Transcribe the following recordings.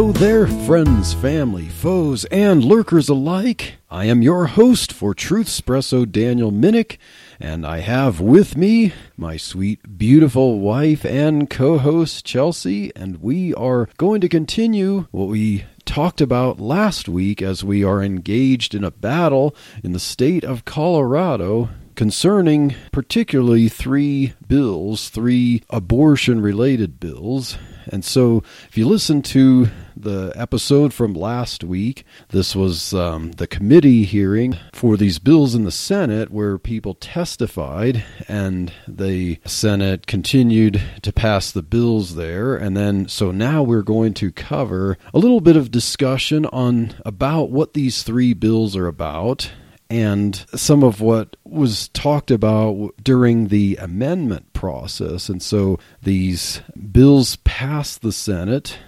Hello there, friends, family, foes, and lurkers alike. I am your host for Truth Espresso, Daniel Minnick, and I have with me my sweet, beautiful wife and co host, Chelsea, and we are going to continue what we talked about last week as we are engaged in a battle in the state of Colorado concerning particularly three bills, three abortion related bills. And so, if you listen to the episode from last week, this was um, the committee hearing for these bills in the Senate where people testified, and the Senate continued to pass the bills there. And then, so now we're going to cover a little bit of discussion on about what these three bills are about and some of what was talked about during the amendment process. And so these bills passed the Senate.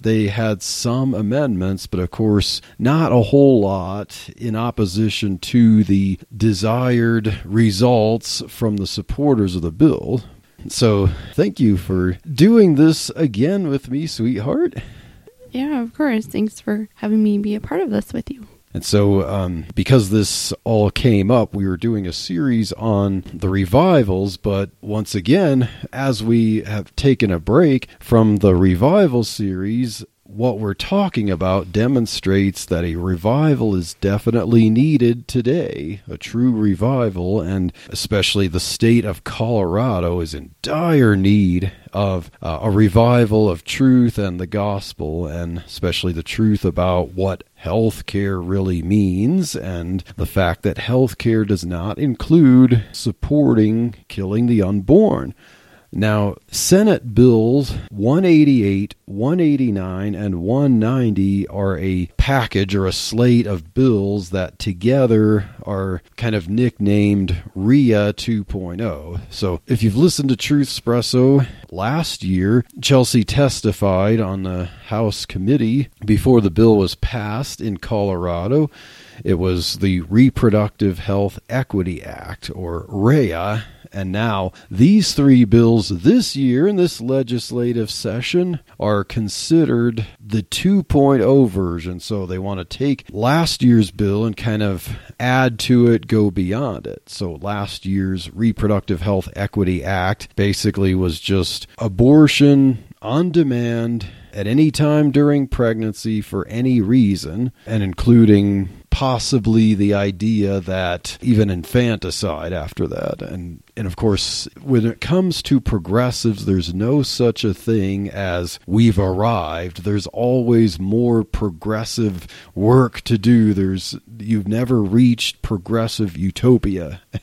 They had some amendments, but of course, not a whole lot in opposition to the desired results from the supporters of the bill. So, thank you for doing this again with me, sweetheart. Yeah, of course. Thanks for having me be a part of this with you. And so, um, because this all came up, we were doing a series on the revivals. But once again, as we have taken a break from the revival series, what we're talking about demonstrates that a revival is definitely needed today, a true revival, and especially the state of Colorado is in dire need of uh, a revival of truth and the gospel, and especially the truth about what health care really means, and the fact that health care does not include supporting killing the unborn. Now, Senate bills 188, 189, and 190 are a package or a slate of bills that together are kind of nicknamed RHEA 2.0. So, if you've listened to Truth Espresso last year, Chelsea testified on the House committee before the bill was passed in Colorado. It was the Reproductive Health Equity Act, or RHEA, and now, these three bills this year in this legislative session are considered the 2.0 version. So they want to take last year's bill and kind of add to it, go beyond it. So last year's Reproductive Health Equity Act basically was just abortion on demand at any time during pregnancy for any reason, and including possibly the idea that even infanticide after that. And and of course, when it comes to progressives, there's no such a thing as we've arrived. There's always more progressive work to do. There's you've never reached progressive utopia.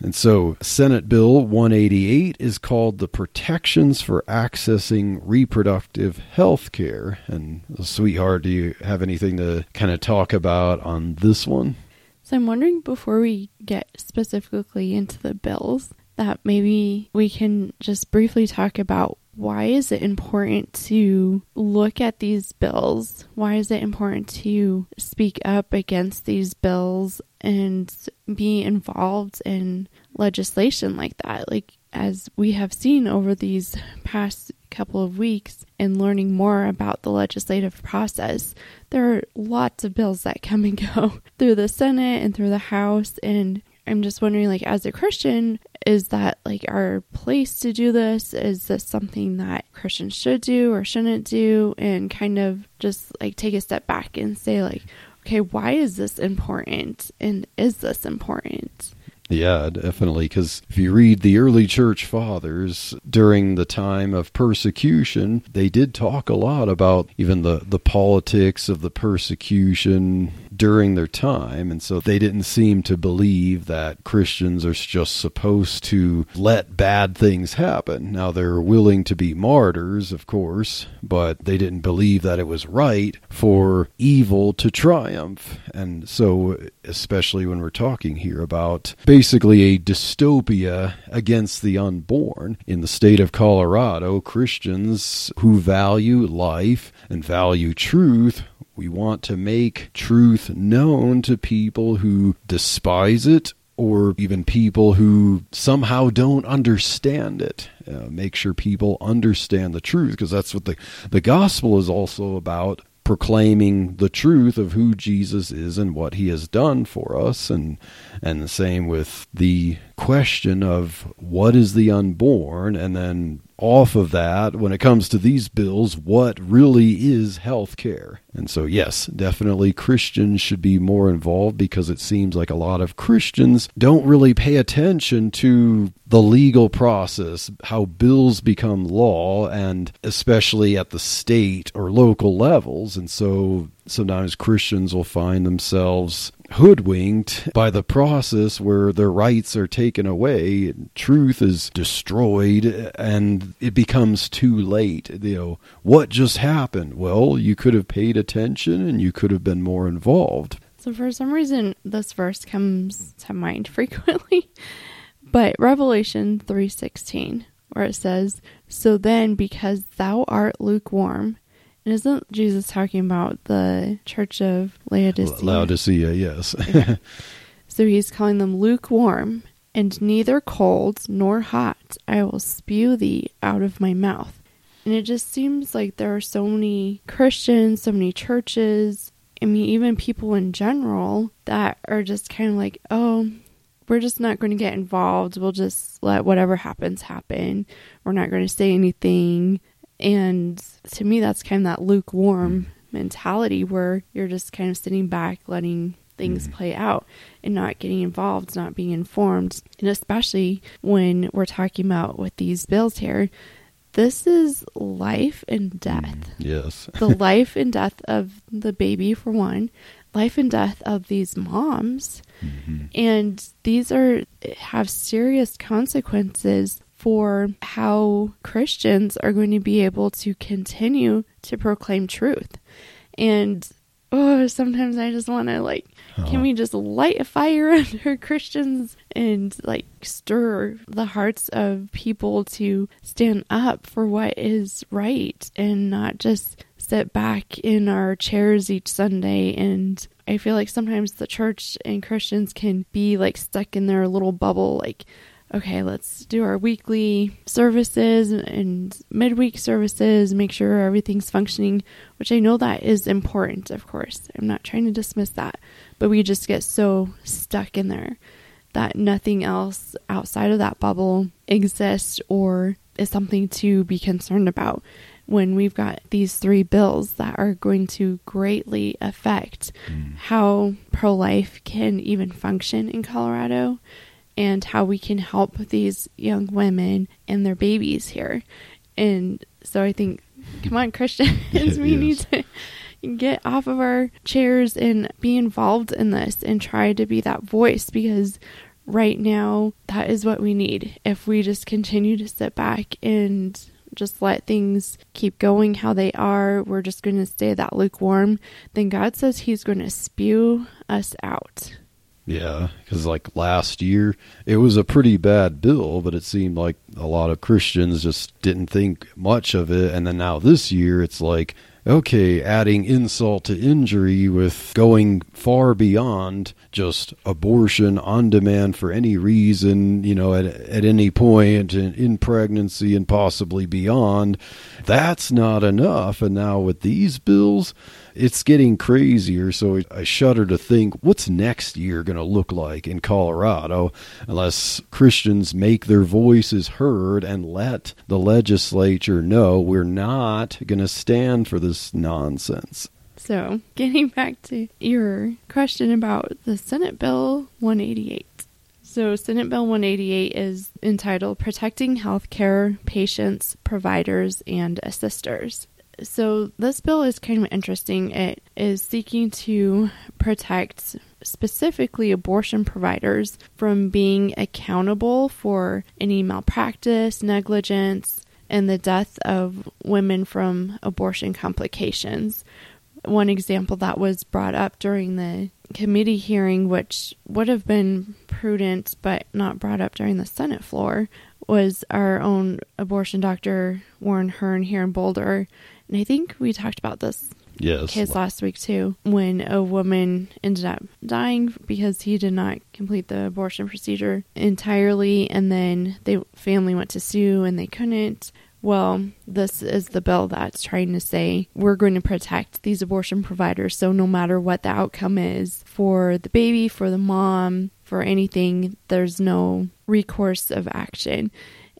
and so, Senate Bill 188 is called the Protections for Accessing Reproductive Health Care. And sweetheart, do you have anything to kind of talk about on this one? So I'm wondering before we get specifically into the bills that maybe we can just briefly talk about why is it important to look at these bills? Why is it important to speak up against these bills and be involved in legislation like that? Like as we have seen over these past couple of weeks and learning more about the legislative process, there are lots of bills that come and go through the Senate and through the House. And I'm just wondering, like, as a Christian, is that like our place to do this? Is this something that Christians should do or shouldn't do? And kind of just like take a step back and say, like, okay, why is this important? And is this important? Yeah, definitely. Because if you read the early church fathers during the time of persecution, they did talk a lot about even the, the politics of the persecution during their time. And so they didn't seem to believe that Christians are just supposed to let bad things happen. Now, they're willing to be martyrs, of course, but they didn't believe that it was right for evil to triumph. And so, especially when we're talking here about basically a dystopia against the unborn. In the state of Colorado, Christians who value life and value truth we want to make truth known to people who despise it or even people who somehow don't understand it. Uh, make sure people understand the truth because that's what the, the gospel is also about proclaiming the truth of who Jesus is and what he has done for us. And and the same with the question of what is the unborn and then off of that when it comes to these bills what really is health care and so yes definitely christians should be more involved because it seems like a lot of christians don't really pay attention to the legal process how bills become law and especially at the state or local levels. And so sometimes christians will find themselves hoodwinked by the process where their rights are taken away, truth is destroyed, and it becomes too late. You know, what just happened? Well, you could have paid attention and you could have been more involved. So for some reason this verse comes to mind frequently. but Revelation 3:16 where it says, "So then because thou art lukewarm and isn't Jesus talking about the church of Laodicea? Laodicea, yes. so he's calling them lukewarm, and neither cold nor hot I will spew thee out of my mouth. And it just seems like there are so many Christians, so many churches, I mean, even people in general that are just kind of like, oh, we're just not going to get involved. We'll just let whatever happens happen. We're not going to say anything. And to me, that's kind of that lukewarm mentality where you're just kind of sitting back, letting things mm-hmm. play out and not getting involved, not being informed. And especially when we're talking about with these bills here, this is life and death. Mm, yes. the life and death of the baby, for one, life and death of these moms. Mm-hmm. And these are have serious consequences for how Christians are going to be able to continue to proclaim truth. And oh, sometimes I just want to like, uh-huh. can we just light a fire under Christians and like stir the hearts of people to stand up for what is right and not just sit back in our chairs each Sunday and I feel like sometimes the church and Christians can be like stuck in their little bubble like okay, let's do our weekly services and midweek services, make sure everything's functioning, which I know that is important, of course. I'm not trying to dismiss that, but we just get so stuck in there that nothing else outside of that bubble exists or is something to be concerned about when we've got these three bills that are going to greatly affect mm. how pro life can even function in Colorado and how we can help these young women and their babies here. And so I think, come on, Christians, we need to get off of our chairs and be involved in this and try to be that voice because right now that is what we need. If we just continue to sit back and just let things keep going how they are, we're just going to stay that lukewarm, then God says He's going to spew us out. Yeah, because like last year, it was a pretty bad bill, but it seemed like a lot of Christians just didn't think much of it. And then now this year, it's like, okay, adding insult to injury with going far beyond just abortion on demand for any reason, you know, at, at any point in, in pregnancy and possibly beyond. That's not enough. And now with these bills, it's getting crazier. So I shudder to think what's next year going to look like in Colorado unless Christians make their voices heard and let the legislature know we're not going to stand for this nonsense. So, getting back to your question about the Senate Bill 188. So, Senate Bill 188 is entitled Protecting Healthcare Patients, Providers, and Assisters. So, this bill is kind of interesting. It is seeking to protect specifically abortion providers from being accountable for any malpractice, negligence, and the death of women from abortion complications. One example that was brought up during the committee hearing, which would have been prudent but not brought up during the Senate floor, was our own abortion doctor, Warren Hern, here in Boulder. And I think we talked about this Yes. case last week too, when a woman ended up dying because he did not complete the abortion procedure entirely, and then the family went to sue and they couldn't. Well, this is the bill that's trying to say we're going to protect these abortion providers. So, no matter what the outcome is for the baby, for the mom, for anything, there's no recourse of action.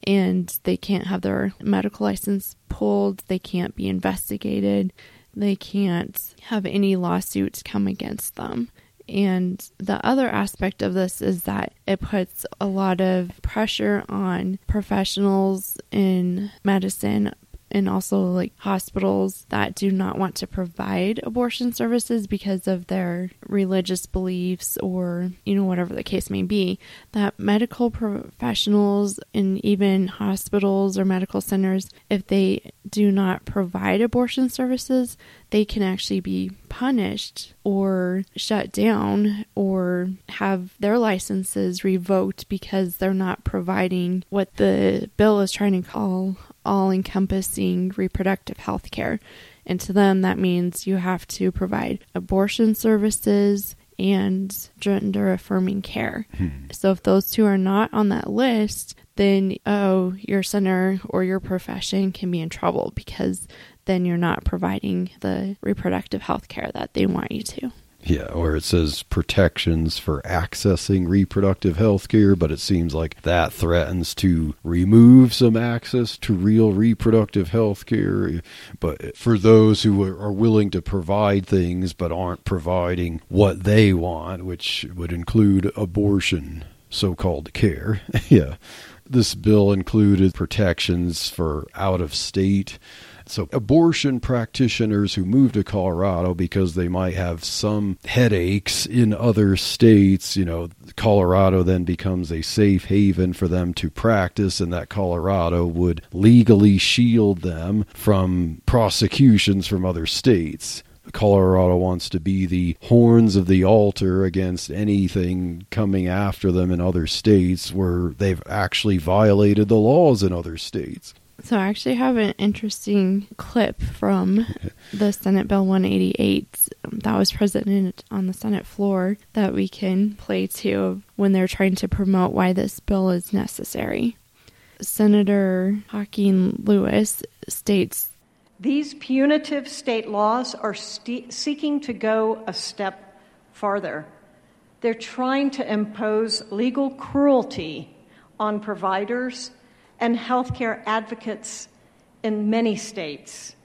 And they can't have their medical license pulled, they can't be investigated, they can't have any lawsuits come against them. And the other aspect of this is that it puts a lot of pressure on professionals in medicine and also like hospitals that do not want to provide abortion services because of their religious beliefs or you know whatever the case may be that medical professionals and even hospitals or medical centers if they do not provide abortion services they can actually be punished or shut down or have their licenses revoked because they're not providing what the bill is trying to call all encompassing reproductive health care. And to them, that means you have to provide abortion services and gender affirming care. Hmm. So if those two are not on that list, then oh, your center or your profession can be in trouble because then you're not providing the reproductive health care that they want you to. Yeah, or it says protections for accessing reproductive health care, but it seems like that threatens to remove some access to real reproductive health care. But for those who are willing to provide things but aren't providing what they want, which would include abortion, so called care, yeah. This bill included protections for out of state so, abortion practitioners who move to Colorado because they might have some headaches in other states, you know, Colorado then becomes a safe haven for them to practice, and that Colorado would legally shield them from prosecutions from other states. Colorado wants to be the horns of the altar against anything coming after them in other states where they've actually violated the laws in other states. So I actually have an interesting clip from the Senate Bill 188 um, that was presented on the Senate floor that we can play to when they're trying to promote why this bill is necessary. Senator Jaquez Lewis states These punitive state laws are st- seeking to go a step farther. They're trying to impose legal cruelty on providers and healthcare advocates in many states.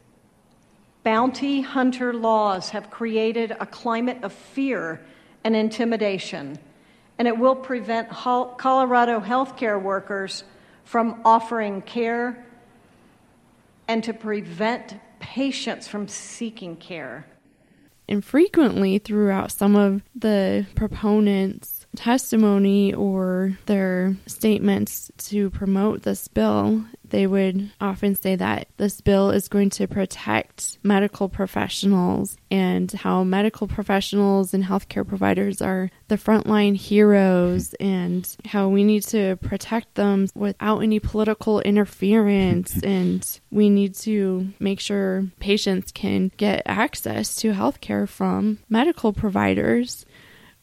Bounty hunter laws have created a climate of fear and intimidation, and it will prevent Colorado healthcare workers from offering care and to prevent patients from seeking care. And frequently throughout some of the proponents' testimony or their statements to promote this bill, they would often say that this bill is going to protect medical professionals and how medical professionals and healthcare providers are the frontline heroes and how we need to protect them without any political interference and we need to make sure patients can get access to healthcare from medical providers.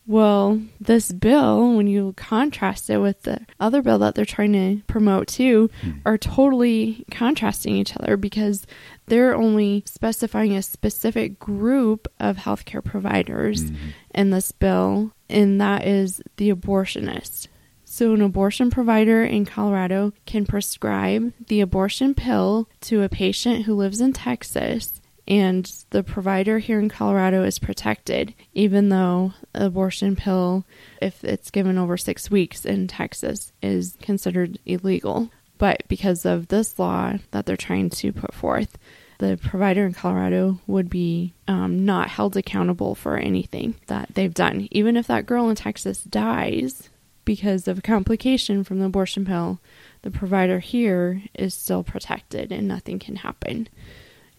Well, this bill, when you contrast it with the other bill that they're trying to promote too, hmm. are totally contrasting each other because they're only specifying a specific group of healthcare providers mm-hmm. in this bill, and that is the abortionist. So, an abortion provider in Colorado can prescribe the abortion pill to a patient who lives in Texas And the provider here in Colorado is protected, even though abortion pill, if it's given over six weeks in Texas, is considered illegal. But because of this law that they're trying to put forth, the provider in Colorado would be um, not held accountable for anything that they've done. Even if that girl in Texas dies because of a complication from the abortion pill, the provider here is still protected and nothing can happen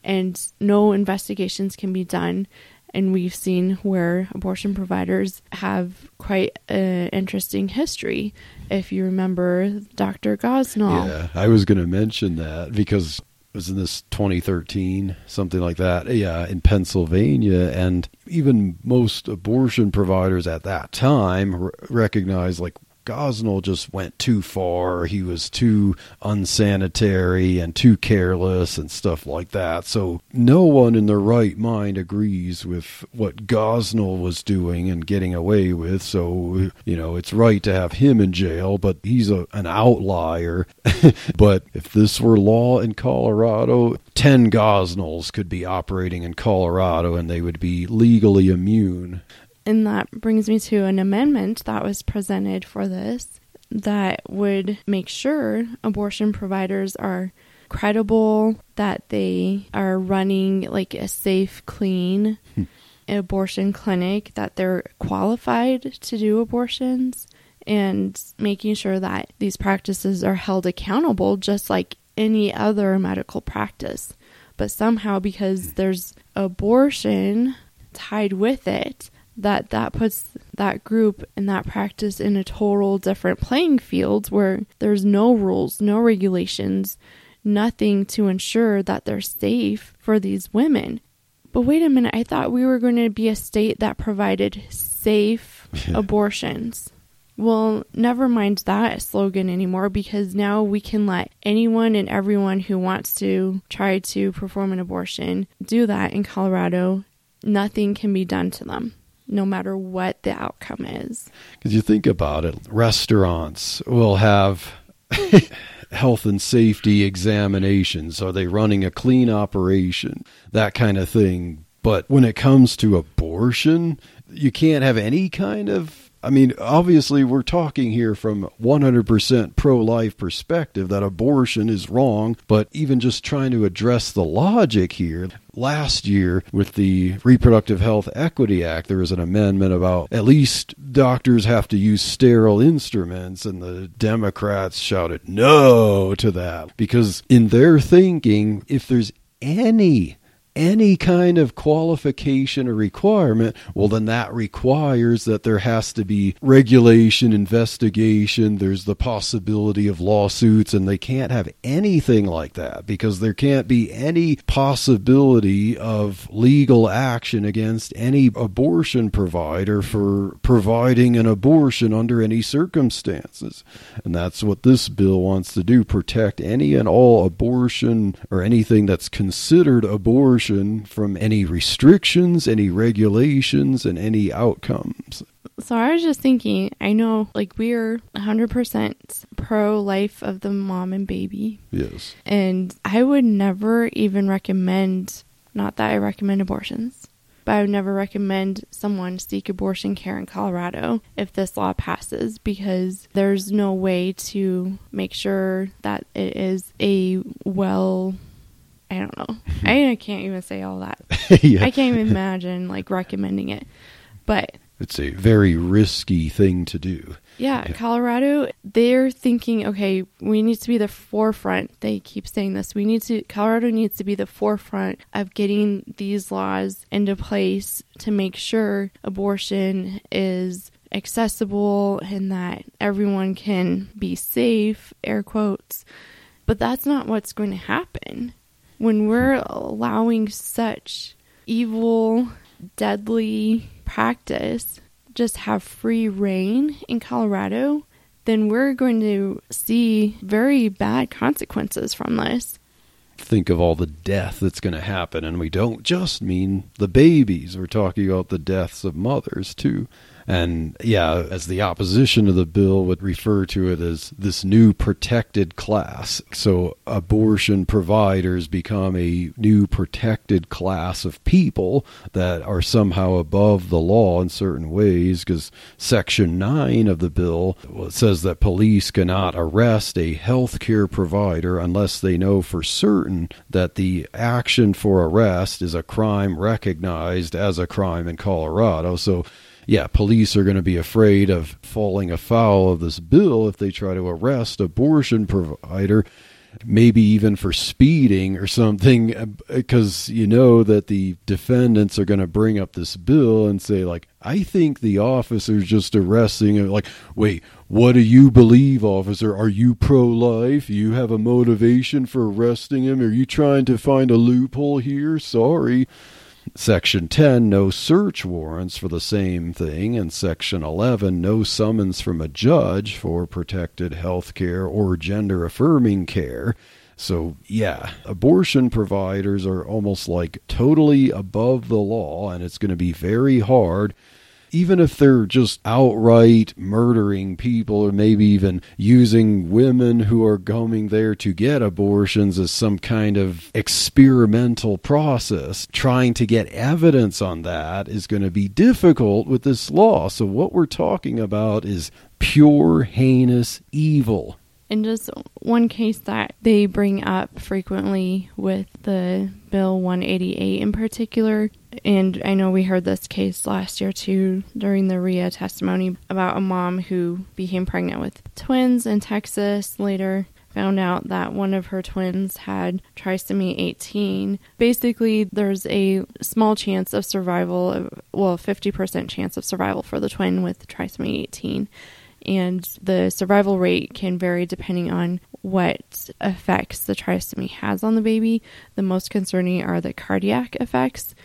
and no investigations can be done. And we've seen where abortion providers have quite an interesting history. If you remember Dr. Gosnell. Yeah, I was going to mention that because it was in this 2013, something like that. Yeah, in Pennsylvania. And even most abortion providers at that time r- recognized, like, Gosnell just went too far. He was too unsanitary and too careless and stuff like that. So no one in their right mind agrees with what Gosnell was doing and getting away with. So, you know, it's right to have him in jail, but he's a, an outlier. but if this were law in Colorado, 10 Gosnells could be operating in Colorado and they would be legally immune. And that brings me to an amendment that was presented for this that would make sure abortion providers are credible, that they are running like a safe, clean hmm. abortion clinic, that they're qualified to do abortions, and making sure that these practices are held accountable just like any other medical practice. But somehow, because hmm. there's abortion tied with it, that that puts that group and that practice in a total different playing field where there's no rules, no regulations, nothing to ensure that they're safe for these women. But wait a minute, I thought we were going to be a state that provided safe abortions. Well, never mind that slogan anymore because now we can let anyone and everyone who wants to try to perform an abortion do that in Colorado. Nothing can be done to them no matter what the outcome is. Because you think about it, restaurants will have health and safety examinations. Are they running a clean operation? That kind of thing. But when it comes to abortion, you can't have any kind of I mean, obviously, we're talking here from 100% pro life perspective that abortion is wrong, but even just trying to address the logic here. Last year, with the Reproductive Health Equity Act, there was an amendment about at least doctors have to use sterile instruments, and the Democrats shouted no to that because, in their thinking, if there's any any kind of qualification or requirement, well, then that requires that there has to be regulation, investigation, there's the possibility of lawsuits, and they can't have anything like that because there can't be any possibility of legal action against any abortion provider for providing an abortion under any circumstances. And that's what this bill wants to do protect any and all abortion or anything that's considered abortion from any restrictions, any regulations, and any outcomes. So I was just thinking, I know like we're 100% pro life of the mom and baby. Yes. And I would never even recommend, not that I recommend abortions, but I would never recommend someone seek abortion care in Colorado if this law passes because there's no way to make sure that it is a well I don't know. I can't even say all that. yeah. I can't even imagine like recommending it. But it's a very risky thing to do. Yeah, yeah, Colorado, they're thinking, okay, we need to be the forefront. They keep saying this. We need to Colorado needs to be the forefront of getting these laws into place to make sure abortion is accessible and that everyone can be safe, air quotes. But that's not what's going to happen when we're allowing such evil, deadly practice just have free reign in Colorado, then we're going to see very bad consequences from this. Think of all the death that's going to happen, and we don't just mean the babies. We're talking about the deaths of mothers, too. And yeah, as the opposition to the bill would refer to it as this new protected class. So abortion providers become a new protected class of people that are somehow above the law in certain ways because Section 9 of the bill says that police cannot arrest a health care provider unless they know for certain that the action for arrest is a crime recognized as a crime in Colorado. So yeah, police are going to be afraid of falling afoul of this bill if they try to arrest abortion provider maybe even for speeding or something uh, because you know that the defendants are going to bring up this bill and say like i think the officer's just arresting him like wait what do you believe officer? Are you pro-life? You have a motivation for arresting him? Are you trying to find a loophole here? Sorry Section 10, no search warrants for the same thing, and Section 11, no summons from a judge for protected health care or gender affirming care. So, yeah, abortion providers are almost like totally above the law, and it's going to be very hard even if they're just outright murdering people or maybe even using women who are going there to get abortions as some kind of experimental process, trying to get evidence on that is going to be difficult with this law. So, what we're talking about is pure, heinous evil. And just one case that they bring up frequently with the Bill 188 in particular, and I know we heard this case last year too during the RHEA testimony about a mom who became pregnant with twins in Texas, later found out that one of her twins had trisomy 18. Basically, there's a small chance of survival, well, 50% chance of survival for the twin with trisomy 18 and the survival rate can vary depending on what effects the trisomy has on the baby. The most concerning are the cardiac effects,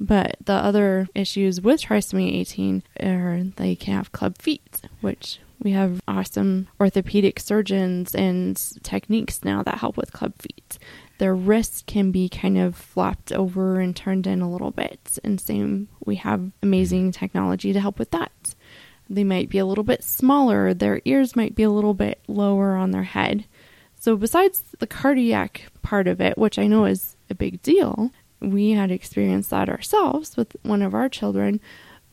but the other issues with trisomy 18 are they can have club feet, which we have awesome orthopedic surgeons and techniques now that help with club feet. Their wrists can be kind of flopped over and turned in a little bit, and same we have amazing mm-hmm. technology to help with that. They might be a little bit smaller, their ears might be a little bit lower on their head. So, besides the cardiac part of it, which I know is a big deal, we had experienced that ourselves with one of our children,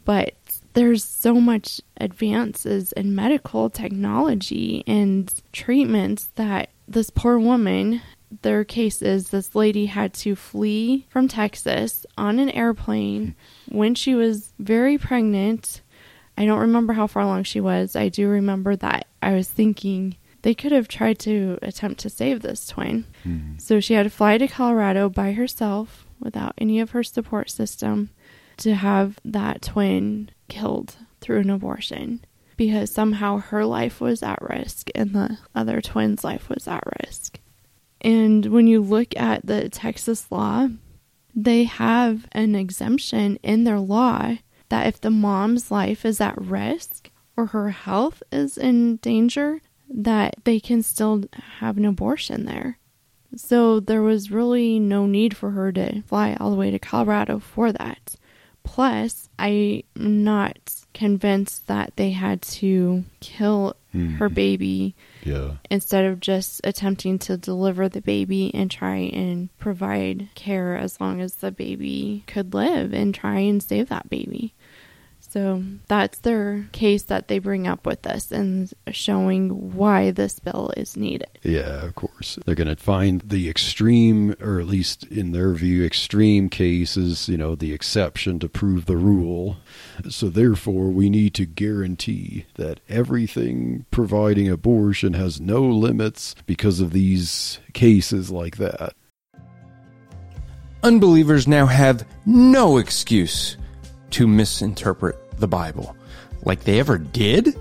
but there's so much advances in medical technology and treatments that this poor woman their case is this lady had to flee from Texas on an airplane when she was very pregnant I don't remember how far along she was. I do remember that I was thinking they could have tried to attempt to save this twin. Mm-hmm. So she had to fly to Colorado by herself without any of her support system to have that twin killed through an abortion because somehow her life was at risk and the other twin's life was at risk. And when you look at the Texas law, they have an exemption in their law that if the mom's life is at risk or her health is in danger, that they can still have an abortion there. So there was really no need for her to fly all the way to Colorado for that. Plus, I'm not convinced that they had to kill mm. her baby yeah. instead of just attempting to deliver the baby and try and provide care as long as the baby could live and try and save that baby. So that's their case that they bring up with us and showing why this bill is needed. Yeah, of course. They're going to find the extreme, or at least in their view, extreme cases, you know, the exception to prove the rule. So therefore, we need to guarantee that everything providing abortion has no limits because of these cases like that. Unbelievers now have no excuse to misinterpret the Bible. Like they ever did?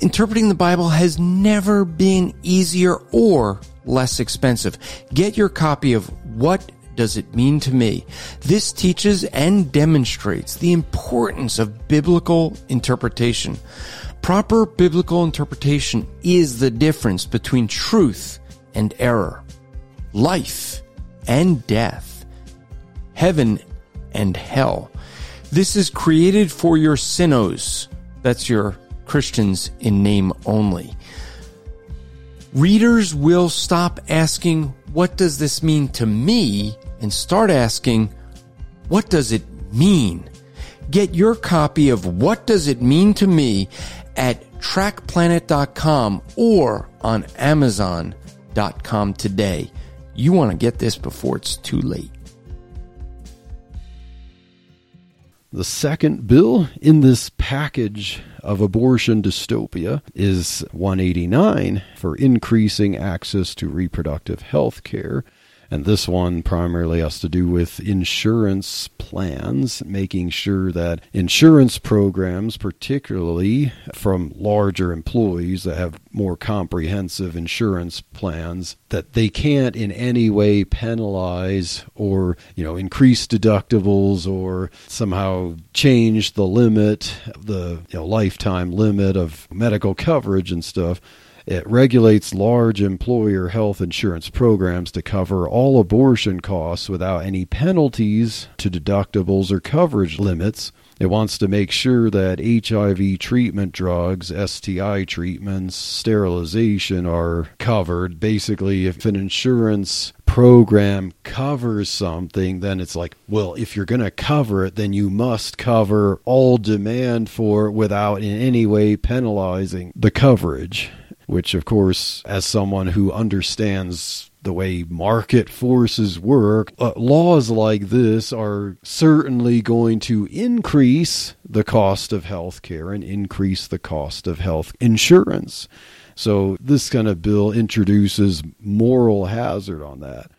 Interpreting the Bible has never been easier or less expensive. Get your copy of What Does It Mean to Me? This teaches and demonstrates the importance of biblical interpretation. Proper biblical interpretation is the difference between truth and error, life and death, heaven and hell. This is created for your CINOs, That's your Christians in name only. Readers will stop asking, What does this mean to me? and start asking, What does it mean? Get your copy of What Does It Mean to Me at trackplanet.com or on amazon.com today. You want to get this before it's too late. The second bill in this package of abortion dystopia is 189 for increasing access to reproductive health care. And this one primarily has to do with insurance plans, making sure that insurance programs, particularly from larger employees that have more comprehensive insurance plans, that they can't in any way penalize or, you know, increase deductibles or somehow change the limit, the you know, lifetime limit of medical coverage and stuff it regulates large employer health insurance programs to cover all abortion costs without any penalties to deductibles or coverage limits. It wants to make sure that HIV treatment drugs, STI treatments, sterilization are covered. Basically, if an insurance program covers something, then it's like, well, if you're going to cover it, then you must cover all demand for it without in any way penalizing the coverage which, of course, as someone who understands the way market forces work, uh, laws like this are certainly going to increase the cost of health care and increase the cost of health insurance. So, this kind of bill introduces moral hazard on that.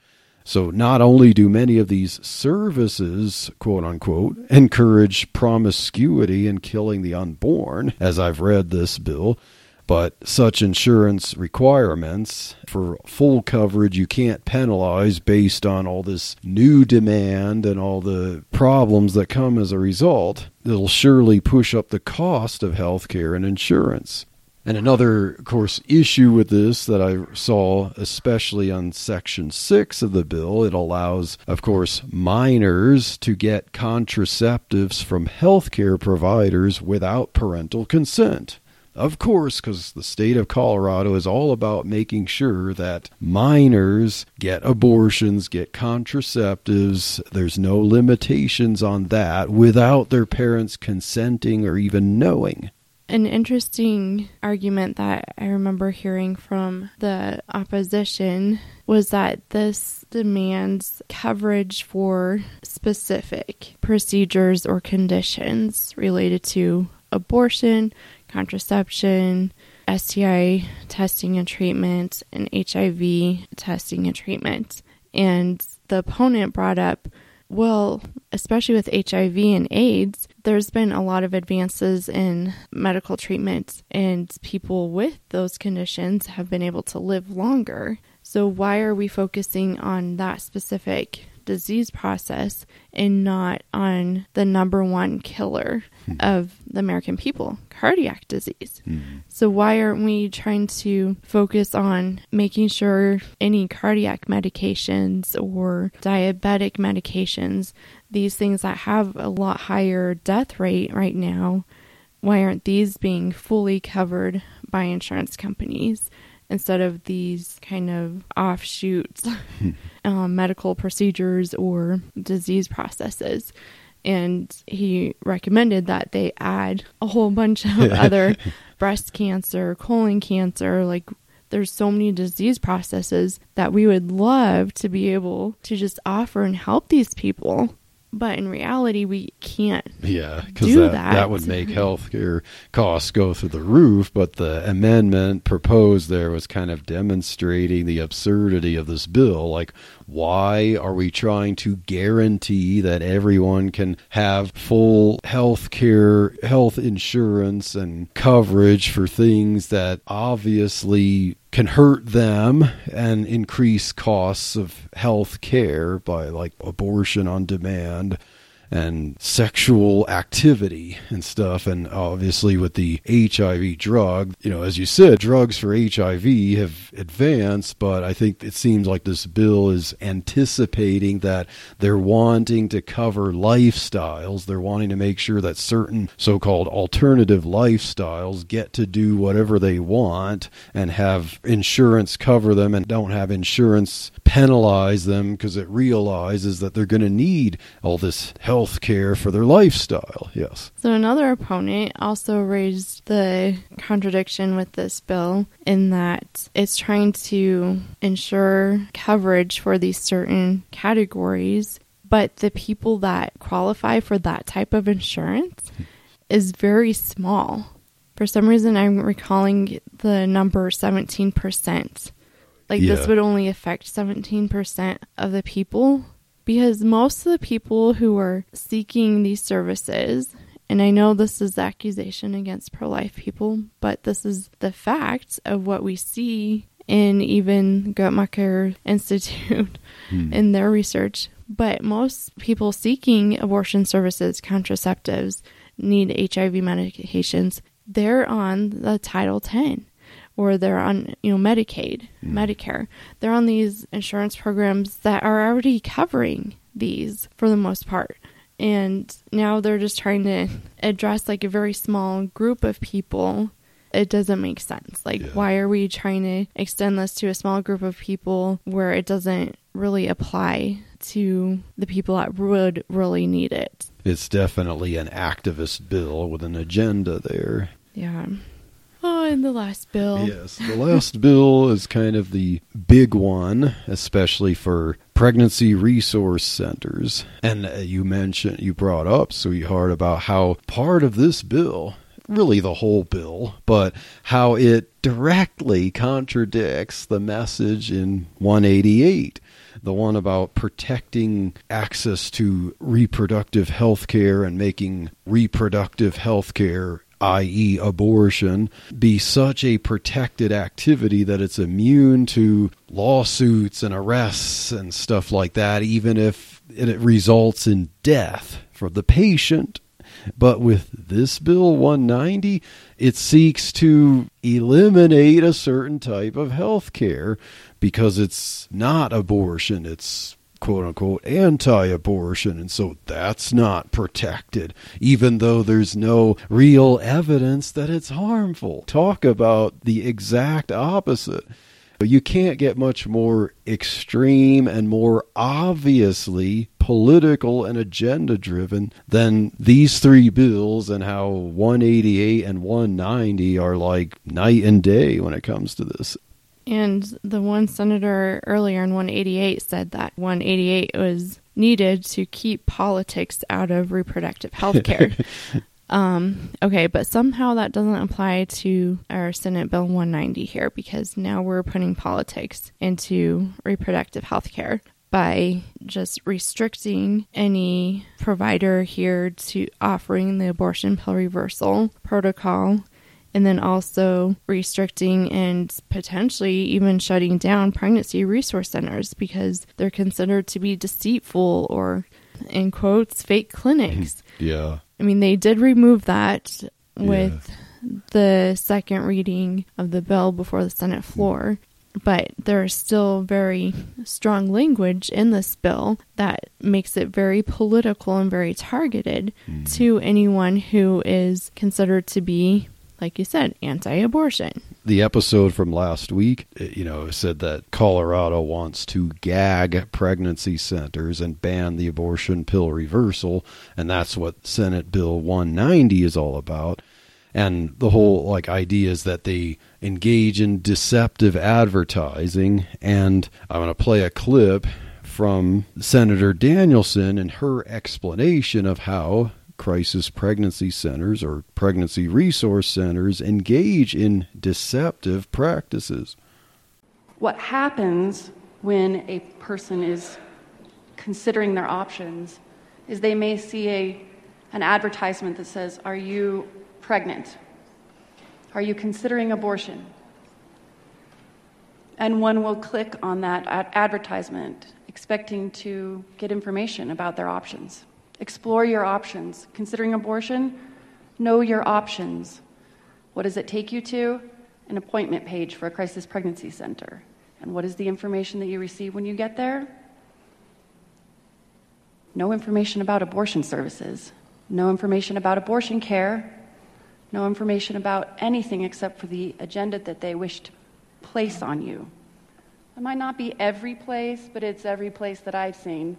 So, not only do many of these services, quote unquote, encourage promiscuity and killing the unborn, as I've read this bill, but such insurance requirements for full coverage you can't penalize based on all this new demand and all the problems that come as a result. It'll surely push up the cost of health care and insurance. And another, of course, issue with this that I saw, especially on Section 6 of the bill, it allows, of course, minors to get contraceptives from healthcare providers without parental consent. Of course, because the state of Colorado is all about making sure that minors get abortions, get contraceptives. There's no limitations on that without their parents consenting or even knowing. An interesting argument that I remember hearing from the opposition was that this demands coverage for specific procedures or conditions related to abortion, contraception, STI testing and treatment, and HIV testing and treatment. And the opponent brought up, well, especially with HIV and AIDS, there's been a lot of advances in medical treatment, and people with those conditions have been able to live longer. So, why are we focusing on that specific disease process and not on the number one killer hmm. of the American people, cardiac disease. Hmm. So, why aren't we trying to focus on making sure any cardiac medications or diabetic medications, these things that have a lot higher death rate right now, why aren't these being fully covered by insurance companies? instead of these kind of offshoots um, medical procedures or disease processes. And he recommended that they add a whole bunch of other breast cancer, colon cancer, like there's so many disease processes that we would love to be able to just offer and help these people but in reality we can't yeah because that, that. that would make healthcare costs go through the roof but the amendment proposed there was kind of demonstrating the absurdity of this bill like why are we trying to guarantee that everyone can have full health care health insurance and coverage for things that obviously can hurt them and increase costs of health care by like abortion on demand and sexual activity and stuff. And obviously, with the HIV drug, you know, as you said, drugs for HIV have advanced, but I think it seems like this bill is anticipating that they're wanting to cover lifestyles. They're wanting to make sure that certain so called alternative lifestyles get to do whatever they want and have insurance cover them and don't have insurance penalize them because it realizes that they're going to need all this health care for their lifestyle. Yes. So another opponent also raised the contradiction with this bill in that it's trying to ensure coverage for these certain categories, but the people that qualify for that type of insurance is very small. For some reason, I'm recalling the number 17%. Like, Yeah. this would only affect 17% of the people because most of the people who are seeking these services, and I know this is accusation against pro life people, but this is the fact of what we see in even Guttmacher Institute hmm. in their research. But most people seeking abortion services, contraceptives, need HIV medications, they're on the Title 10 or they're on, you know, Medicaid, mm. Medicare. They're on these insurance programs that are already covering these for the most part. And now they're just trying to address like a very small group of people. It doesn't make sense. Like, Yeah. why are we trying to extend this to a small group of people where it doesn't really apply to the people that would really need it? It's definitely an activist bill with an agenda there. Yeah. Oh, and the last bill. Yes, the last bill is kind of the big one, especially for pregnancy resource centers. And uh, you mentioned, you brought up, sweetheart, about how part of this bill, really the whole bill, but how it directly contradicts the message in 188 the one about protecting access to reproductive health care and making reproductive health care i.e., abortion, be such a protected activity that it's immune to lawsuits and arrests and stuff like that, even if it results in death for the patient. But with this bill 190, it seeks to eliminate a certain type of health care because it's not abortion, it's quote unquote anti abortion, and so that's not protected, even though there's no real evidence that it's harmful. Talk about the exact opposite. You can't get much more extreme and more obviously political and agenda driven than these three bills, and how 188 and 190 are like night and day when it comes to this. And the one senator earlier in 188 said that 188 was needed to keep politics out of reproductive health care. um, okay, but somehow that doesn't apply to our Senate Bill 190 here because now we're putting politics into reproductive health care by just restricting any provider here to offering the abortion pill reversal protocol and then also restricting and potentially even shutting down pregnancy resource centers because they're considered to be deceitful or, in quotes, fake clinics. Yeah. I mean, they did remove that with the second reading of the bill before the Senate floor. But there's still very strong language in this bill that makes it very political and very targeted hmm. to anyone who is considered to be, like you said, anti abortion. the episode from last week, uh, you know, said that Colorado wants to gag pregnancy centers and ban the abortion pill reversal, and that's what Senate Bill 190 is all about. And the whole like idea is that they engage in deceptive advertising, and I'm going to play a clip from Senator Danielson and her explanation of how crisis pregnancy centers or pregnancy resource centers engage in deceptive practices. What happens when a person is considering their options is they may see a, an advertisement that says, Are you pregnant? Are you considering abortion? And one will click on that ad- advertisement expecting to get information about their options, Explore your options. Considering abortion, know your options. What does it take you to? An appointment page for a crisis pregnancy center. And what is the information that you receive when you get there? No information about abortion services, no information about abortion care, no information about anything except for the agenda that they wish to place on you. It might not be every place, but it's every place that I've seen.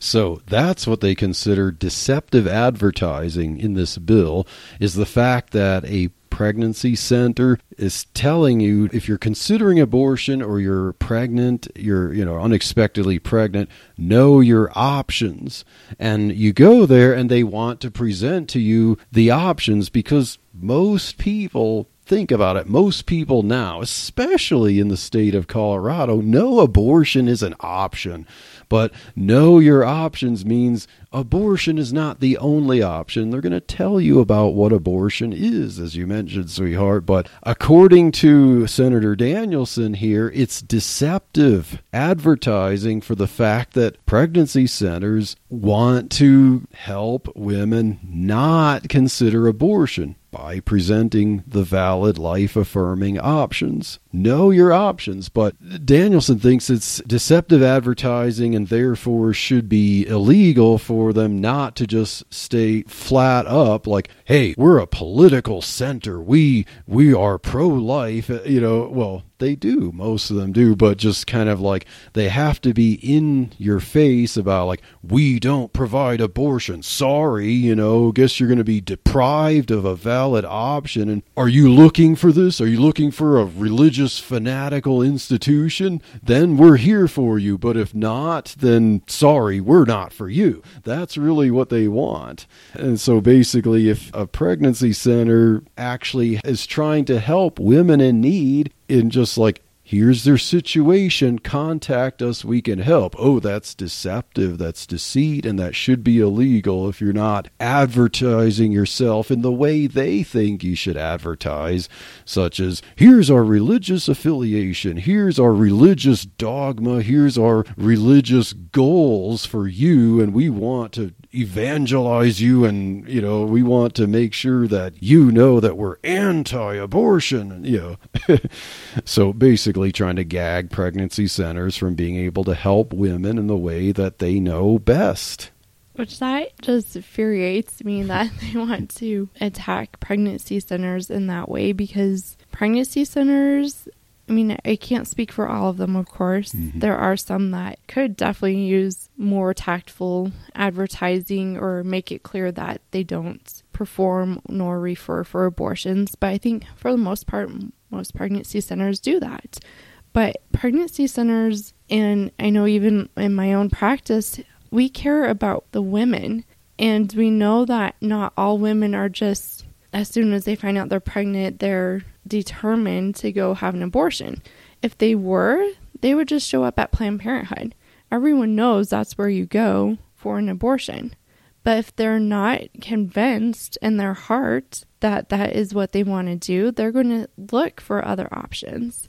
So that's what they consider deceptive advertising in this bill is the fact that a pregnancy center is telling you if you're considering abortion or you're pregnant, you're, you know, unexpectedly pregnant, know your options. And you go there and they want to present to you the options because most people think about it, most people now, especially in the state of Colorado, know abortion is an option. But know your options means abortion is not the only option. They're going to tell you about what abortion is, as you mentioned, sweetheart. But according to Senator Danielson here, it's deceptive advertising for the fact that pregnancy centers want to help women not consider abortion by presenting the valid life affirming options. Know your options, but Danielson thinks it's deceptive advertising and therefore should be illegal for them not to just stay flat up like, "Hey, we're a political center. We we are pro-life." You know, well, they do. Most of them do, but just kind of like they have to be in your face about like we don't provide abortion. Sorry, you know, guess you're going to be deprived of a valid option. And are you looking for this? Are you looking for a religious fanatical institution? Then we're here for you. But if not, then sorry, we're not for you. That's really what they want. And so basically, if a pregnancy center actually is trying to help women in need, in just like here's their situation. Contact us. We can help. Oh that's deceptive. That's deceit and that should be illegal if you're not advertising yourself in the way they think you should advertise such as here's our religious affiliation. Here's our religious dogma. Here's our religious goals for you and we want to evangelize you and you know we want to make sure that you know that we're anti-abortion you know. So basically trying to gag pregnancy centers from being able to help women in the way that they know best which that just infuriates me that they want to attack pregnancy centers in that way because pregnancy centers I mean, I can't speak for all of them, of course. Mm-hmm. There are some that could definitely use more tactful advertising or make it clear that they don't perform nor refer for abortions. But I think for the most part, most pregnancy centers do that. But pregnancy centers, and I know even in my own practice, we care about the women. And we know that not all women are just, as soon as they find out they're pregnant, they're determined to go have an abortion. If they were, they would just show up at Planned Parenthood. Everyone knows that's where you go for an abortion. But if they're not convinced in their heart that that is what they want to do, they're going to look for other options.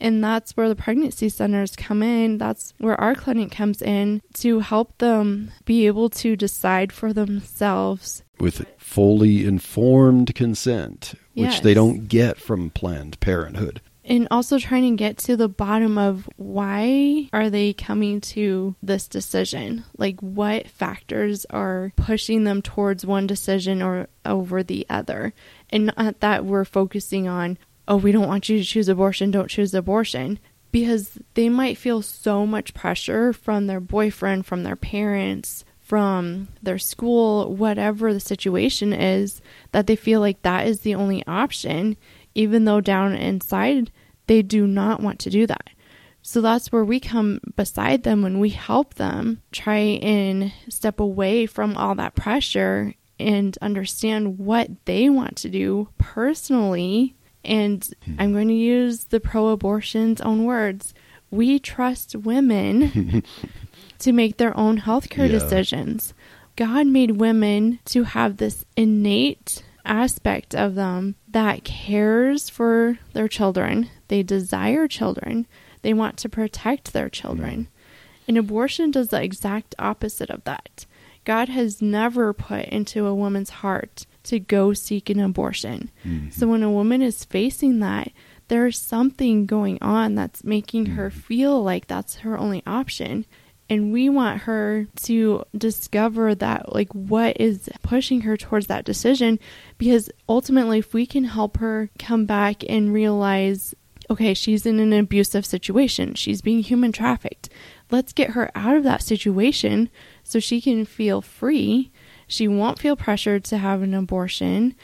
And that's where the pregnancy centers come in. That's where our clinic comes in to help them be able to decide for themselves. With fully informed consent, which yes. they don't get from Planned Parenthood. And also trying to get to the bottom of why are they coming to this decision? Like what factors are pushing them towards one decision or over the other? And not that we're focusing on, oh, we don't want you to choose abortion, don't choose abortion because they might feel so much pressure from their boyfriend, from their parents, from their school, whatever the situation is, that they feel like that is the only option, even though down inside they do not want to do that. So that's where we come beside them when we help them try and step away from all that pressure and understand what they want to do personally. And hmm. I'm going to use the pro abortion's own words. We trust women to make their own healthcare yeah. decisions. God made women to have this innate aspect of them that cares for their children. They desire children. They want to protect their children. And abortion does the exact opposite of that. God has never put into a woman's heart to go seek an abortion. Mm-hmm. So when a woman is facing that, there's something going on that's making her mm-hmm. feel like that's her only option. And we want her to discover that, like, what is pushing her towards that decision. Because ultimately, if we can help her come back and realize, okay, she's in an abusive situation, she's being human trafficked, let's get her out of that situation so she can feel free. She won't feel pressured to have an abortion,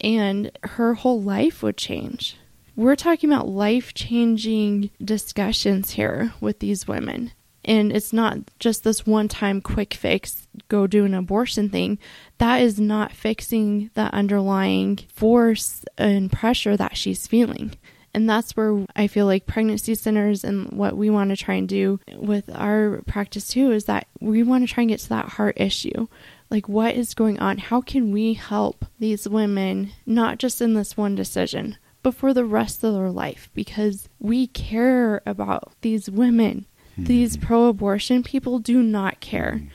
and her whole life would change. We're talking about life changing discussions here with these women. And it's not just this one time quick fix, go do an abortion thing. That is not fixing the underlying force and pressure that she's feeling. And that's where I feel like pregnancy centers and what we want to try and do with our practice too is that we want to try and get to that heart issue. Like, what is going on? How can we help these women, not just in this one decision, but for the rest of their life? Because we care about these women. Hmm. These pro abortion people do not care. Hmm.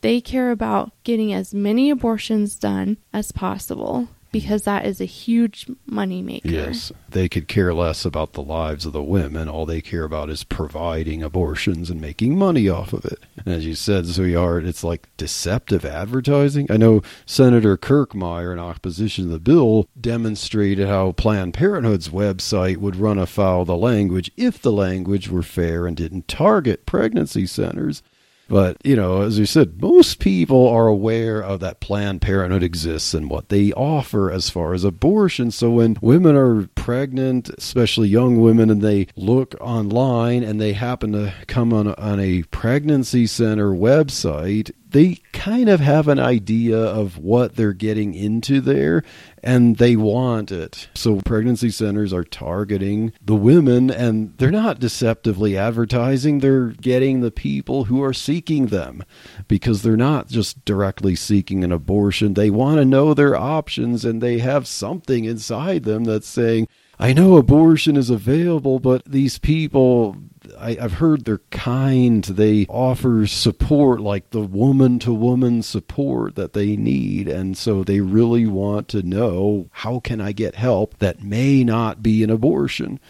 They care about getting as many abortions done as possible because that is a huge money maker. Yes, they could care less about the lives of the women. All they care about is providing abortions and making money off of it. And as you said, sweetheart, it's like deceptive advertising. I know Senator Kirkmeyer, in opposition to the bill, demonstrated how Planned Parenthood's website would run afoul the language if the language were fair and didn't target pregnancy centers. But, you know, as you said, most people are aware of that Planned Parenthood exists and what they offer as far as abortion. So when women are pregnant, especially young women, and they look online and they happen to come on a, on a pregnancy center website, they kind of have an idea of what they're getting into there and they want it. So pregnancy centers are targeting the women and they're not deceptively advertising, they're getting the people who are seeking them because they're not just directly seeking an abortion. They want to know their options and they have something inside them that's saying, I know abortion is available, but these people, I, have heard they're kind. They offer support, like the woman to woman support that they need. And so they really want to know how can I get help that may not be an abortion?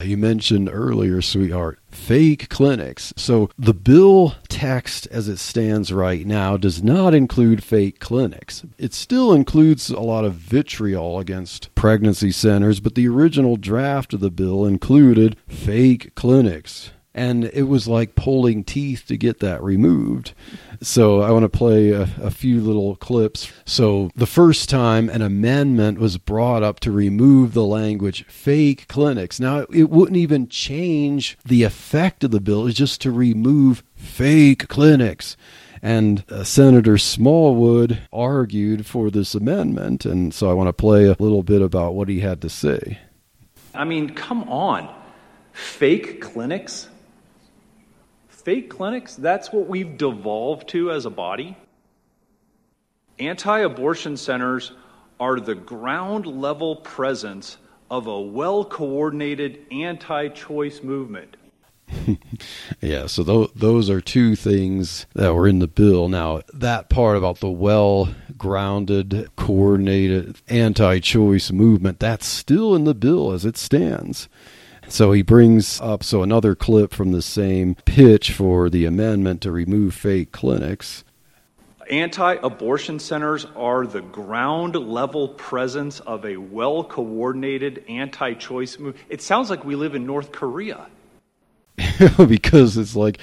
You mentioned earlier, sweetheart, fake clinics. So the bill text as it stands right now does not include fake clinics. It still includes a lot of vitriol against pregnancy centers, but the original draft of the bill included fake clinics and it was like pulling teeth to get that removed. So I want to play a, a, few little clips. So the first time an amendment was brought up to remove the language fake clinics. Now it wouldn't even change the effect of the bill, it's just to remove fake clinics. And uh, Senator Smallwood argued for this amendment, and so I want to play a little bit about what he had to say. I mean, come on. Fake clinics? Fake clinics, that's what we've devolved to as a body. Anti abortion centers are the ground level presence of a well coordinated anti choice movement. yeah, so th- those are two things that were in the bill. Now, that part about the well grounded, coordinated anti choice movement, that's still in the bill as it stands. So he brings up so another clip from the same pitch for the amendment to remove fake clinics. Anti abortion centers are the ground level presence of a well coordinated anti choice move. It sounds like we live in North Korea. because it's like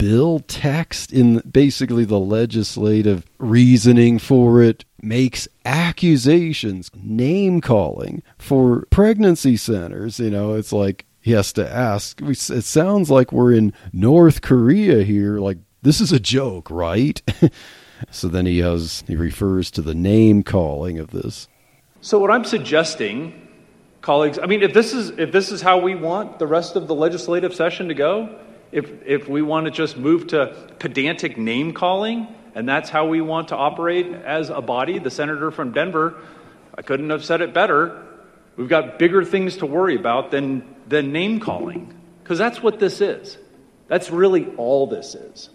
bill text in basically the legislative reasoning for it makes accusations, name calling for pregnancy centers. You know, it's like he has to ask. It sounds like we're in North Korea here. Like, this is a joke, right? so then he has, he refers to the name calling of this. So, what I'm suggesting, colleagues, I mean, if this is, if this is how we want the rest of the legislative session to go, if, if we want to just move to pedantic name calling, and that's how we want to operate as a body. The senator from Denver, I couldn't have said it better. We've got bigger things to worry about than, than name calling, because that's what this is. That's really all this is.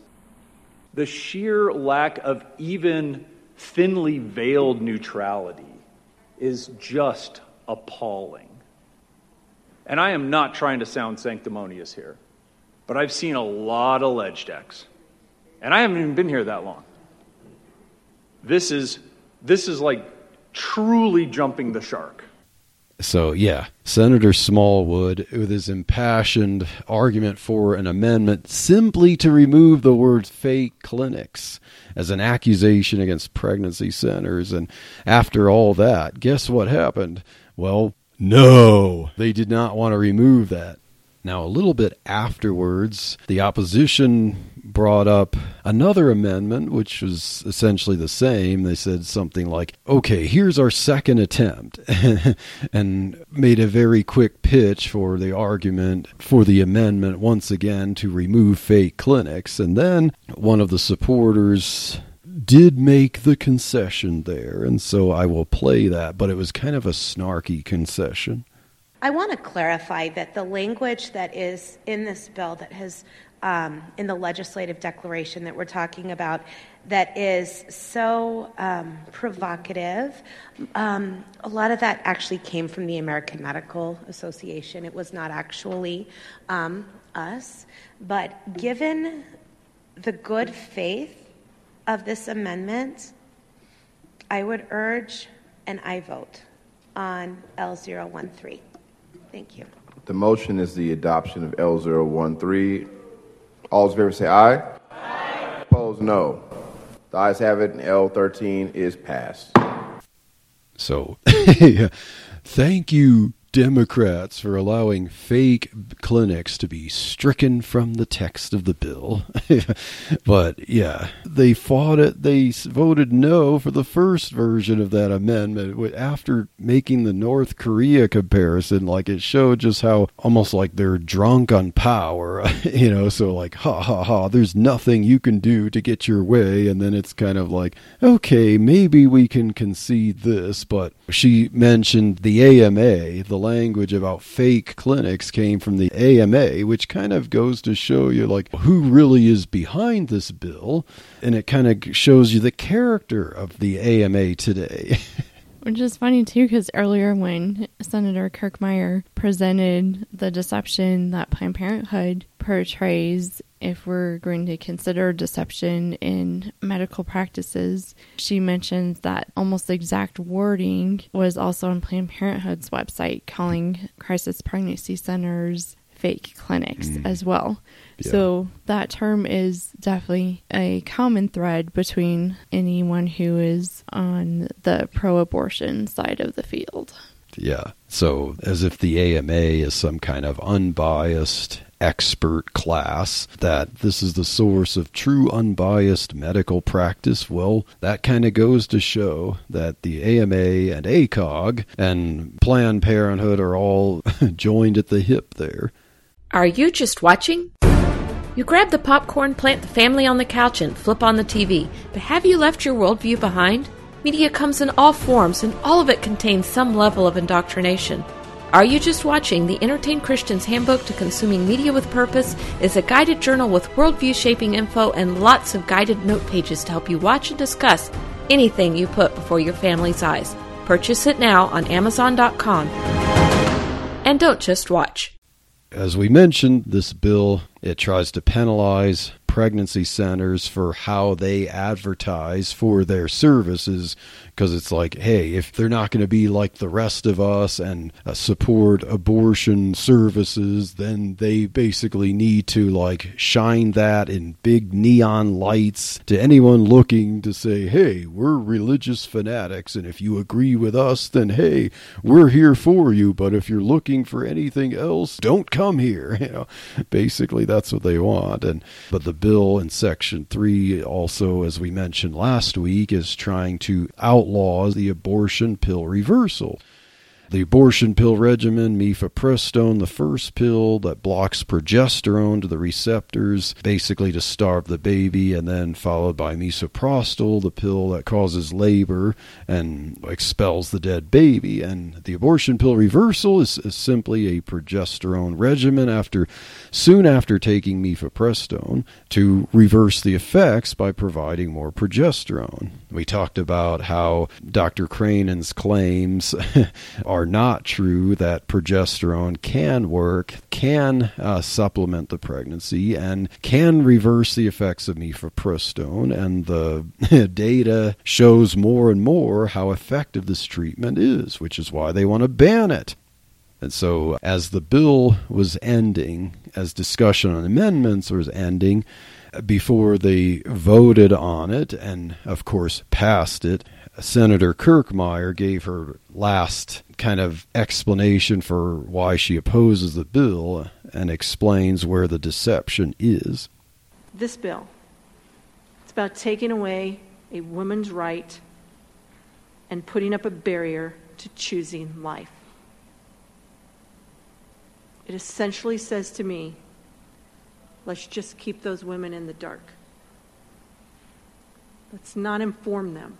the sheer lack of even thinly veiled neutrality is just appalling. And I am not trying to sound sanctimonious here, but I've seen a lot of ledge decks. And I haven't even been here that long. This is this is like truly jumping the shark. So, yeah, Senator Smallwood, with his impassioned argument for an amendment simply to remove the word fake clinics as an accusation against pregnancy centers. And after all that, guess what happened? Well, no, they did not want to remove that. Now, a little bit afterwards, the opposition brought up another amendment, which was essentially the same. They said something like, okay, here's our second attempt, and made a very quick pitch for the argument for the amendment once again to remove fake clinics. And then one of the supporters did make the concession there, and so I will play that, but it was kind of a snarky concession. I want to clarify that the language that is in this bill that has um, in the legislative declaration that we're talking about that is so um, provocative. Um, a lot of that actually came from the American Medical Association. It was not actually um, us. But given the good faith of this amendment, I would urge an I vote on L013. Thank you. The motion is the adoption of L013. All those in favor say aye. Aye. Opposed, no. The ayes have it, and L13 is passed. So, thank you, Democrats for allowing fake clinics to be stricken from the text of the bill. but yeah, they fought it. They voted no for the first version of that amendment after making the North Korea comparison. Like it showed just how almost like they're drunk on power, you know. So, like, ha ha ha, there's nothing you can do to get your way. And then it's kind of like, okay, maybe we can concede this. But she mentioned the AMA, the language about fake clinics came from the AMA, which kind of goes to show you like who really is behind this bill, and it kind of shows you the character of the AMA today. Which is funny too, because earlier when Senator Kirkmeyer presented the deception that Planned Parenthood portrays, if we're going to consider deception in medical practices, she mentions that almost exact wording was also on Planned Parenthood's website, calling crisis pregnancy centers fake clinics mm. as well. Yeah. So that term is definitely a common thread between anyone who is on the pro abortion side of the field. Yeah. So as if the AMA is some kind of unbiased expert class that this is the source of true unbiased medical practice, well, that kind of goes to show that the AMA and ACOG and Planned Parenthood are all joined at the hip there. Are you just watching? You grab the popcorn, plant the family on the couch, and flip on the TV. But have you left your worldview behind? Media comes in all forms, and all of it contains some level of indoctrination. Are You Just Watching? The Entertained Christian's Handbook to Consuming Media with Purpose is a guided journal with worldview shaping info and lots of guided note pages to help you watch and discuss anything you put before your family's eyes. Purchase it now on Amazon.com. And don't just watch. As we mentioned, this bill it tries to penalize pregnancy centers for how they advertise for their services because it's like, hey, if they're not going to be like the rest of us and uh, support abortion services, then they basically need to like shine that in big neon lights to anyone looking to say, hey, we're religious fanatics, and if you agree with us, then hey, we're here for you. But if you're looking for anything else, don't come here. You know, basically that's what they want. And but the bill in Section Three also, as we mentioned last week, is trying to outlaw the abortion pill reversal. The abortion pill regimen, mifepristone, the first pill that blocks progesterone to the receptors, basically to starve the baby, and then followed by misoprostol, the pill that causes labor and expels the dead baby. And the abortion pill reversal is, is simply a progesterone regimen after soon after taking mifepristone to reverse the effects by providing more progesterone. We talked about how Dr. Creinin's claims are not true that progesterone can work, can uh, supplement the pregnancy, and can reverse the effects of mifepristone. And the data shows more and more how effective this treatment is, which is why they want to ban it. And so, as the bill was ending, as discussion on amendments was ending, before they voted on it and, of course, passed it, Senator Kirkmeyer gave her last kind of explanation for why she opposes the bill and explains where the deception is. This bill, it's about taking away a woman's right and putting up a barrier to choosing life. It essentially says to me, let's just keep those women in the dark. Let's not inform them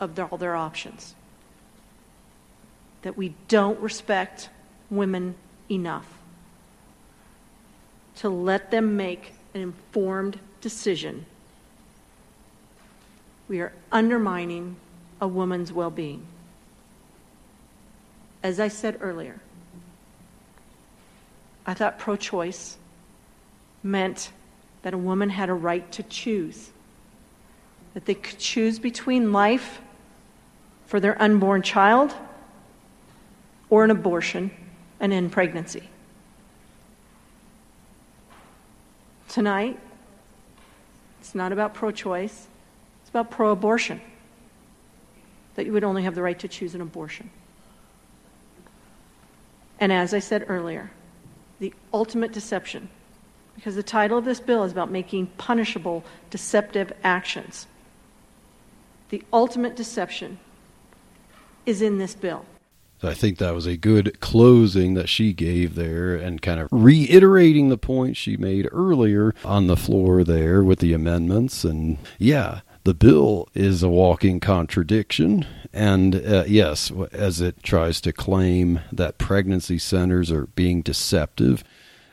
of all their options. That we don't respect women enough to let them make an informed decision. We are undermining a woman's well being. As I said earlier, I thought pro choice meant that a woman had a right to choose, that they could choose between life for their unborn child or an abortion and end pregnancy. Tonight, it's not about pro choice, it's about pro abortion. That you would only have the right to choose an abortion. And as I said earlier, the ultimate deception, because the title of this bill is about making punishable deceptive actions. The ultimate deception is in this bill. So I think that was a good closing that she gave there and kind of reiterating the point she made earlier on the floor there with the amendments. And yeah, the bill is a walking contradiction. And uh, yes, as it tries to claim that pregnancy centers are being deceptive,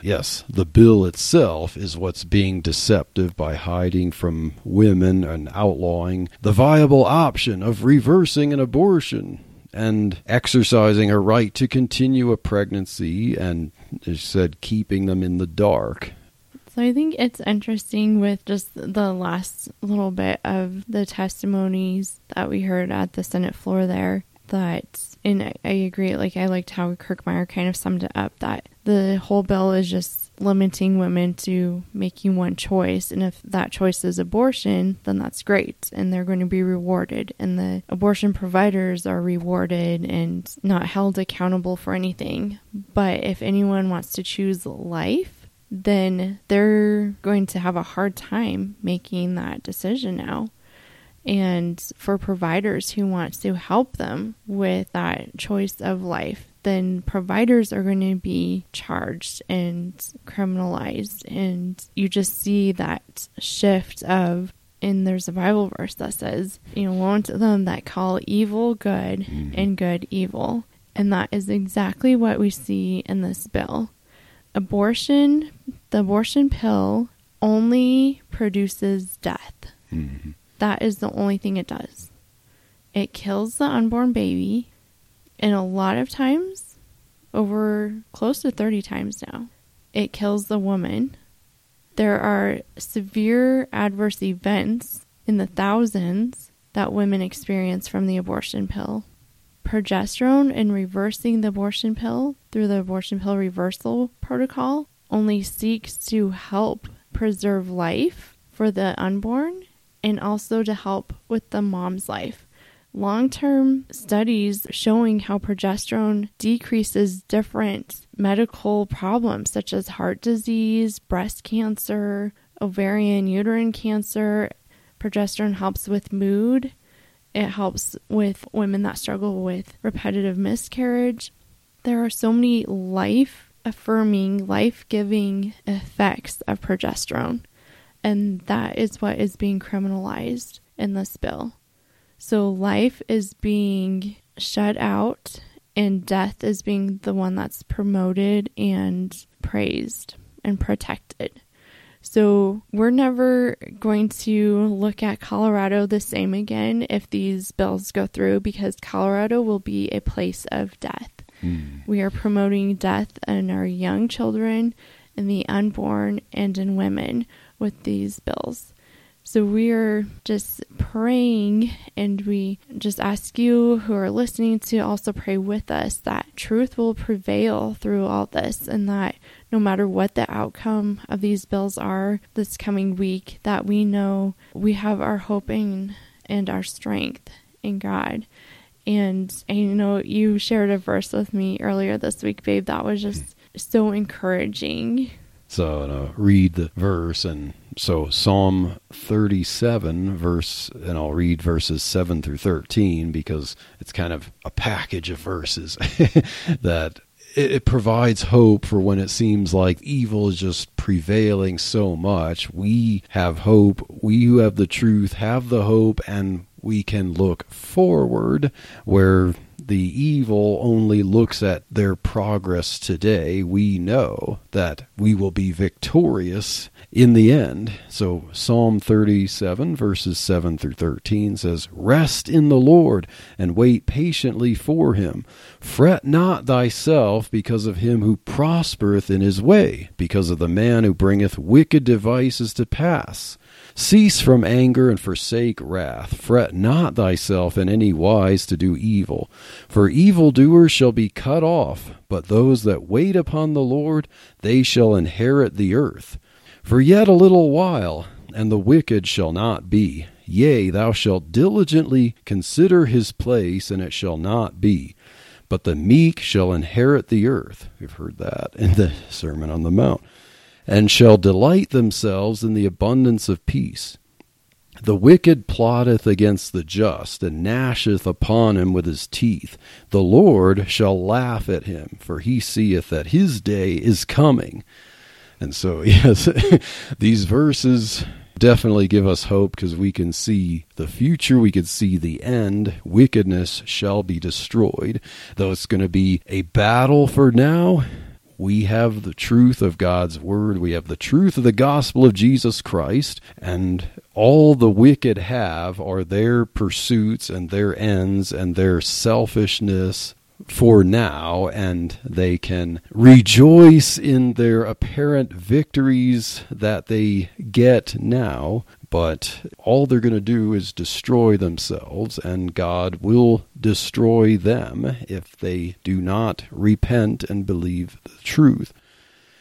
Yes, the bill itself is what's being deceptive by hiding from women and outlawing the viable option of reversing an abortion and exercising a right to continue a pregnancy and, as said, keeping them in the dark. So I think it's interesting with just the last little bit of the testimonies that we heard at the Senate floor there that and I agree like I liked how Kirkmeyer kind of summed it up that the whole bill is just limiting women to making one choice and if that choice is abortion then that's great and they're going to be rewarded and the abortion providers are rewarded and not held accountable for anything. But if anyone wants to choose life then they're going to have a hard time making that decision now. And for providers who want to help them with that choice of life then providers are going to be charged and criminalized and you just see that shift of and there's a bible verse that says you know woe to them that call evil good mm-hmm. and good evil and that is exactly what we see in this bill abortion the abortion pill only produces death mm-hmm. That is the only thing it does. It kills the unborn baby, and a lot of times, over close to 30 times now, it kills the woman. There are severe adverse events in the thousands that women experience from the abortion pill. Progesterone and reversing the abortion pill through the abortion pill reversal protocol only seeks to help preserve life for the unborn and also to help with the mom's life. Long term studies showing how progesterone decreases different medical problems such as heart disease, breast cancer, ovarian, uterine cancer. Progesterone helps with mood It helps with women that struggle with repetitive miscarriage. There are so many life affirming, life giving effects of progesterone, and that is what is being criminalized in this bill. So, life is being shut out, and death is being the one that's promoted and praised and protected. So we're never going to look at Colorado the same again if these bills go through because Colorado will be a place of death. Mm. We are promoting death in our young children, in the unborn, and in women with these bills. So we are just praying, and we just ask you who are listening to also pray with us that truth will prevail through all this, and that no matter what the outcome of these bills are this coming week, that we know we have our hope in, and our strength in God. And, I know, you shared a verse with me earlier this week, babe, that was just so encouraging. So, read the verse and so Psalm 37 verse and I'll read verses 7 through 13 because it's kind of a package of verses that it, provides hope for when it seems like evil is just prevailing so much. We have hope. We who have the truth have the hope and we can look forward where the evil only looks at their progress today. We know that we will be victorious in the end. So Psalm 37, verses 7 through 13 says, Rest in the Lord and wait patiently for him. Fret not thyself because of him who prospereth in his way, because of the man who bringeth wicked devices to pass. Cease from anger and forsake wrath. Fret not thyself in any wise to do evil. For evildoers shall be cut off, but those that wait upon the Lord, they shall inherit the earth. For yet a little while, and the wicked shall not be. Yea, thou shalt diligently consider his place, and it shall not be. But the meek shall inherit the earth. We've heard that in the Sermon on the Mount. And shall delight themselves in the abundance of peace. The wicked plotteth against the just, and gnasheth upon him with his teeth. The Lord shall laugh at him, for he seeth that his day is coming. And so, yes, these verses definitely give us hope because we can see the future, we can see the end. Wickedness shall be destroyed. Though it's going to be a battle for now, we have the truth of God's word, we have the truth of the gospel of Jesus Christ, and all the wicked have are their pursuits and their ends and their selfishness for now, and they can rejoice in their apparent victories that they get now. But all they're going to do is destroy themselves, and God will destroy them if they do not repent and believe the truth.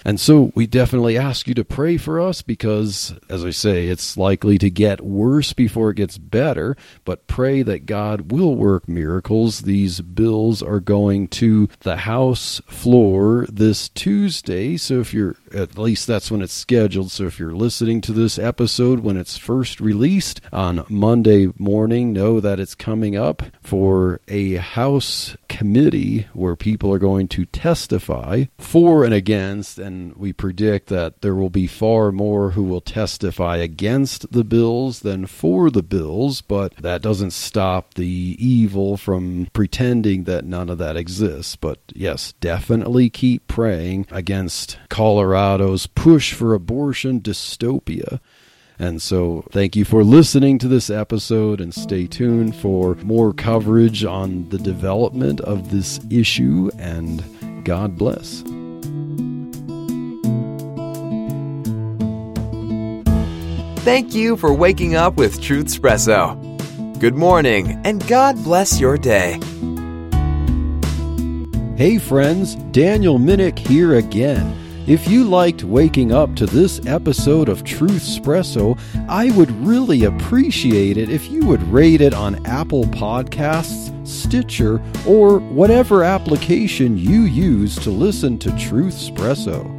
And so we definitely ask you to pray for us because, as I say, it's likely to get worse before it gets better. But pray that God will work miracles. These bills are going to the House floor this Tuesday. So if you're, at least that's when it's scheduled. So if you're listening to this episode when it's first released on Monday morning, know that it's coming up for a House committee where people are going to testify for and against and we predict that there will be far more who will testify against the bills than for the bills, but that doesn't stop the evil from pretending that none of that exists. But yes, definitely keep praying against Colorado's push for abortion dystopia. And so, thank you for listening to this episode and stay tuned for more coverage on the development of this issue. And God bless. Thank you for waking up with Truth Espresso. Good morning, and God bless your day. Hey, friends, Daniel Minnick here again. If you liked waking up to this episode of Truth Espresso, I would really appreciate it if you would rate it on Apple Podcasts, Stitcher, or whatever application you use to listen to Truth Espresso.